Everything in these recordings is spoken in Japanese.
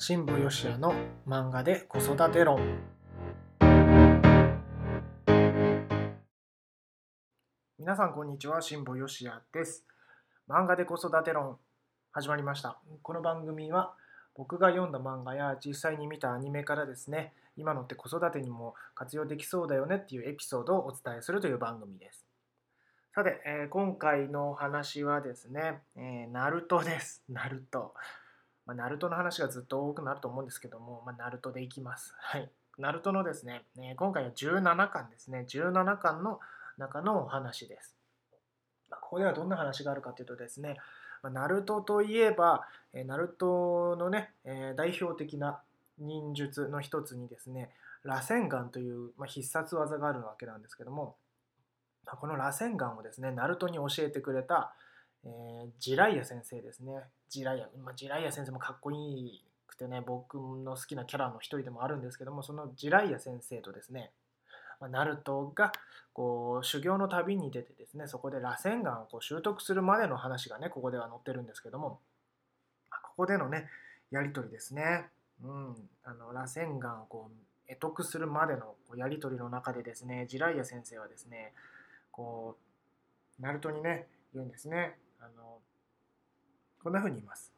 新部よしやの漫画で子育て論皆さんこんにちは新部よしやです漫画で子育て論始まりましたこの番組は僕が読んだ漫画や実際に見たアニメからですね今のって子育てにも活用できそうだよねっていうエピソードをお伝えするという番組ですさて、えー今回のお話はですね、えーナルトです。ナルト。まあ、ナルトの話がずっと多くなると思うんですけども、まあ、ナルトでいきます。はい。ナルトのですね、えー今回は17巻ですね。17巻の中のお話です。まあ、ここではどんな話があるかというとですね、まあ、ナルトといえば、えーナルトのね、えー代表的な忍術の一つにですね、螺旋丸という、まあ、必殺技があるわけなんですけども、まあこの螺旋丸をですね、ナルトに教えてくれた、えージライヤ先生ですね。ジライヤ、まあ、ジライヤ先生もかっこいいくてね、僕の好きなキャラの一人でもあるんですけども、そのジライヤ先生とですね、まあナルトがこう修行の旅に出てですね、そこで螺旋丸をこう習得するまでの話がね、ここでは載ってるんですけども、まあここでのね、やりとりですね。うん、あの螺旋丸をこう得得するまでのこうやりとりの中でですね、ジライヤ先生はですね、こう、ナルトにね、言うんですね。あの、こんな風に言います。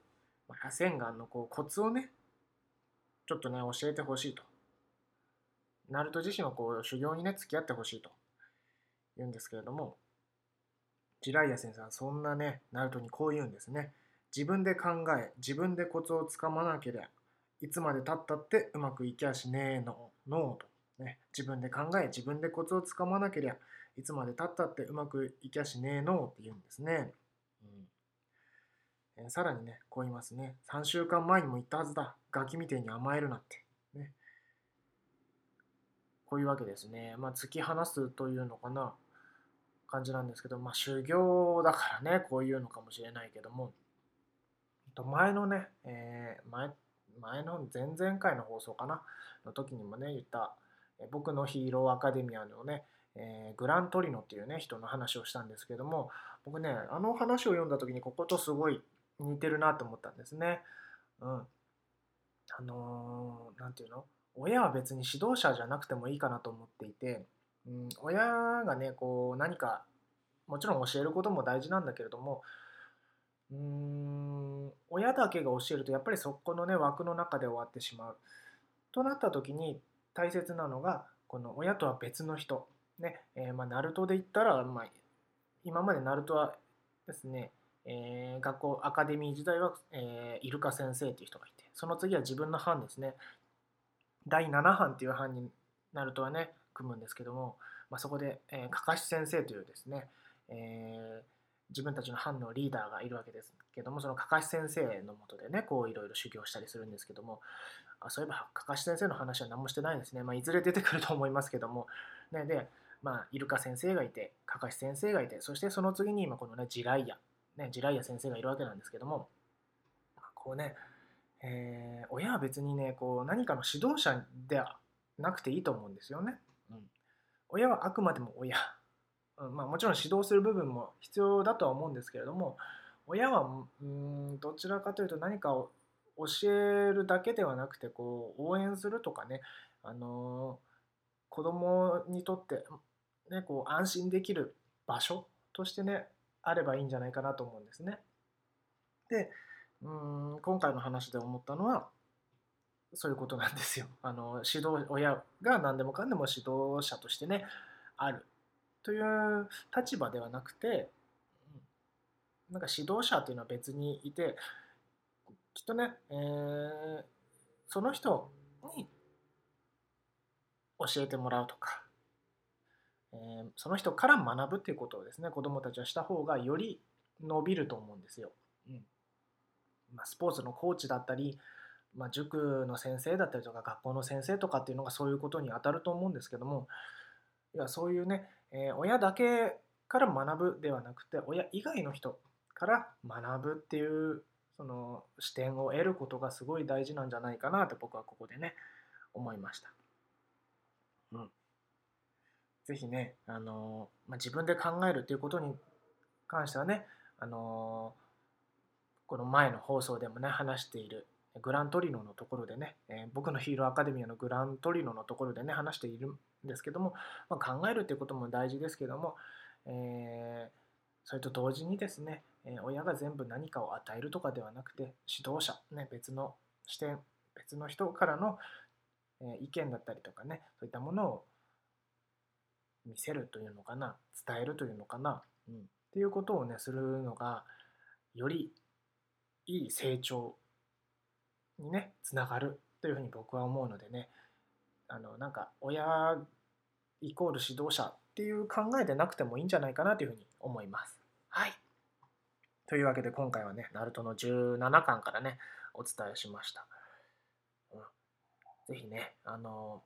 まあ螺旋丸のこうコツをね、ちょっとね、教えてほしいと。ナルト自身はこう修行にね、付き合ってほしいと言うんですけれども、ジライヤ先生はそんなね、ナルトにこう言うんですね。自分で考え、自分でコツをつかまなければ、いつまで経ったってうまくいきゃしねえの、のと。ね、自分で考え、自分でコツをつかまなければ、いつまで経ったってうまくいきゃしねえのって言うんですね。えーさらにね、こう言いますね。3週間前にも言ったはずだ。ガキみてえに甘えるなって。ね、こういうわけですね。まあ、突き放すというのかな。感じなんですけど、まあ、修行だからね、こういうのかもしれないけども、と前のね、えー前、前の前々回の放送かな、の時にもね、言った、え僕のヒーローアカデミアのね、えーグラントリノっていうね、人の話をしたんですけども、僕ね、あの話を読んだ時にこことすごい似てるなと思ったんですね。うん。あのーていうの？親は別に指導者じゃなくてもいいかなと思っていて、うん、親がね、こう何か、もちろん教えることも大事なんだけれども、うーん、親だけが教えるとやっぱりそこのね、枠の中で終わってしまう。となった時に大切なのが、この親とは別の人。ね、えーまあ、ナルトで言ったら、まあ、今までナルトはですね、えー学校、アカデミー時代は、えーイルカ先生という人がいて、その次は自分の班ですね。第7班っていう班にナルトはね、組むんですけども、まあ、そこで、えー、かかし先生というですね、えー自分たちの班のリーダーがいるわけですけども、そのかかし先生のもとでね、こういろいろ修行したりするんですけども、あそういえばかかし先生の話は何もしてないですね。まあ、いずれ出てくると思いますけども、ね、で、まあ、イルカ先生がいて、かかし先生がいて、そしてその次に今このね、ジライヤ、ね、ジライヤ先生がいるわけなんですけども、こうね、えー親は別にね、こう何かの指導者ではなくていいと思うんですよね。うん、親はあくまでも親。うんまあ、もちろん指導する部分も必要だとは思うんですけれども、親はうーんどちらかというと何かを教えるだけではなくてこう応援するとかね、あのー子供にとって、ね、こう安心できる場所としてねあればいいんじゃないかなと思うんですね。でうーん今回の話で思ったのはそういうことなんですよ。あの指導親が何でもかんでも指導者としてねあるという立場ではなくてなんか指導者っていうのは別にいてきっとね、えーその人に教えてもらうとか、えーその人から学ぶっていうことをですね子どもたちはした方がより伸びると思うんですよ。うんまあ、スポーツのコーチだったり、まあ、塾の先生だったりとか学校の先生とかっていうのがそういうことに当たると思うんですけどもいやそういうね、えー親だけから学ぶではなくて親以外の人から学ぶっていうその視点を得ることがすごい大事なんじゃないかなって僕はここでね思いました。うん、ぜひね、あのまあ、自分で考えるっていうことに関してはね、あのこの前の放送でもね話しているグラントリノのところでね、えー、僕のヒーローアカデミアのグラントリノのところでね、話しているんですけども、まあ、考えるっていうことも大事ですけども、えー、それと同時にですね、えー、親が全部何かを与えるとかではなくて、指導者、ね、別の視点、別の人からの、意見だったりとかね、そういったものを見せるというのかな、伝えるというのかな、うん、っていうことをね、するのが、よりいい成長にね、つながるというふうに僕は思うのでね、あの、なんか、親イコール指導者っていう考えでなくてもいいんじゃないかなというふうに思います。はい。というわけで今回はね、ナルトの17巻からね、お伝えしました。うん、ぜひね、あの、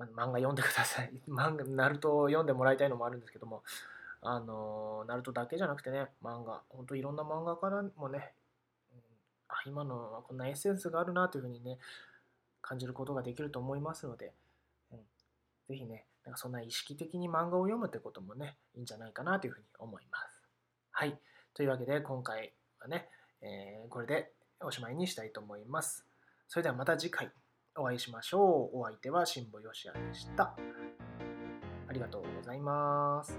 ま、漫画読んでください。漫画、ナルトを読んでもらいたいのもあるんですけども、あの、ナルトだけじゃなくてね、漫画、ほんといろんな漫画からもね、うん、あ、今のはこんなエッセンスがあるなというふうにね、感じることができると思いますので、うん、ぜひね、なんかそんな意識的に漫画を読むってこともね、いいんじゃないかなというふうに思います。はい。というわけで、今回はね、えー、これでおしまいにしたいと思います。それではまた次回お会いしましょう。お相手は辛坊よしやでした。ありがとうございます。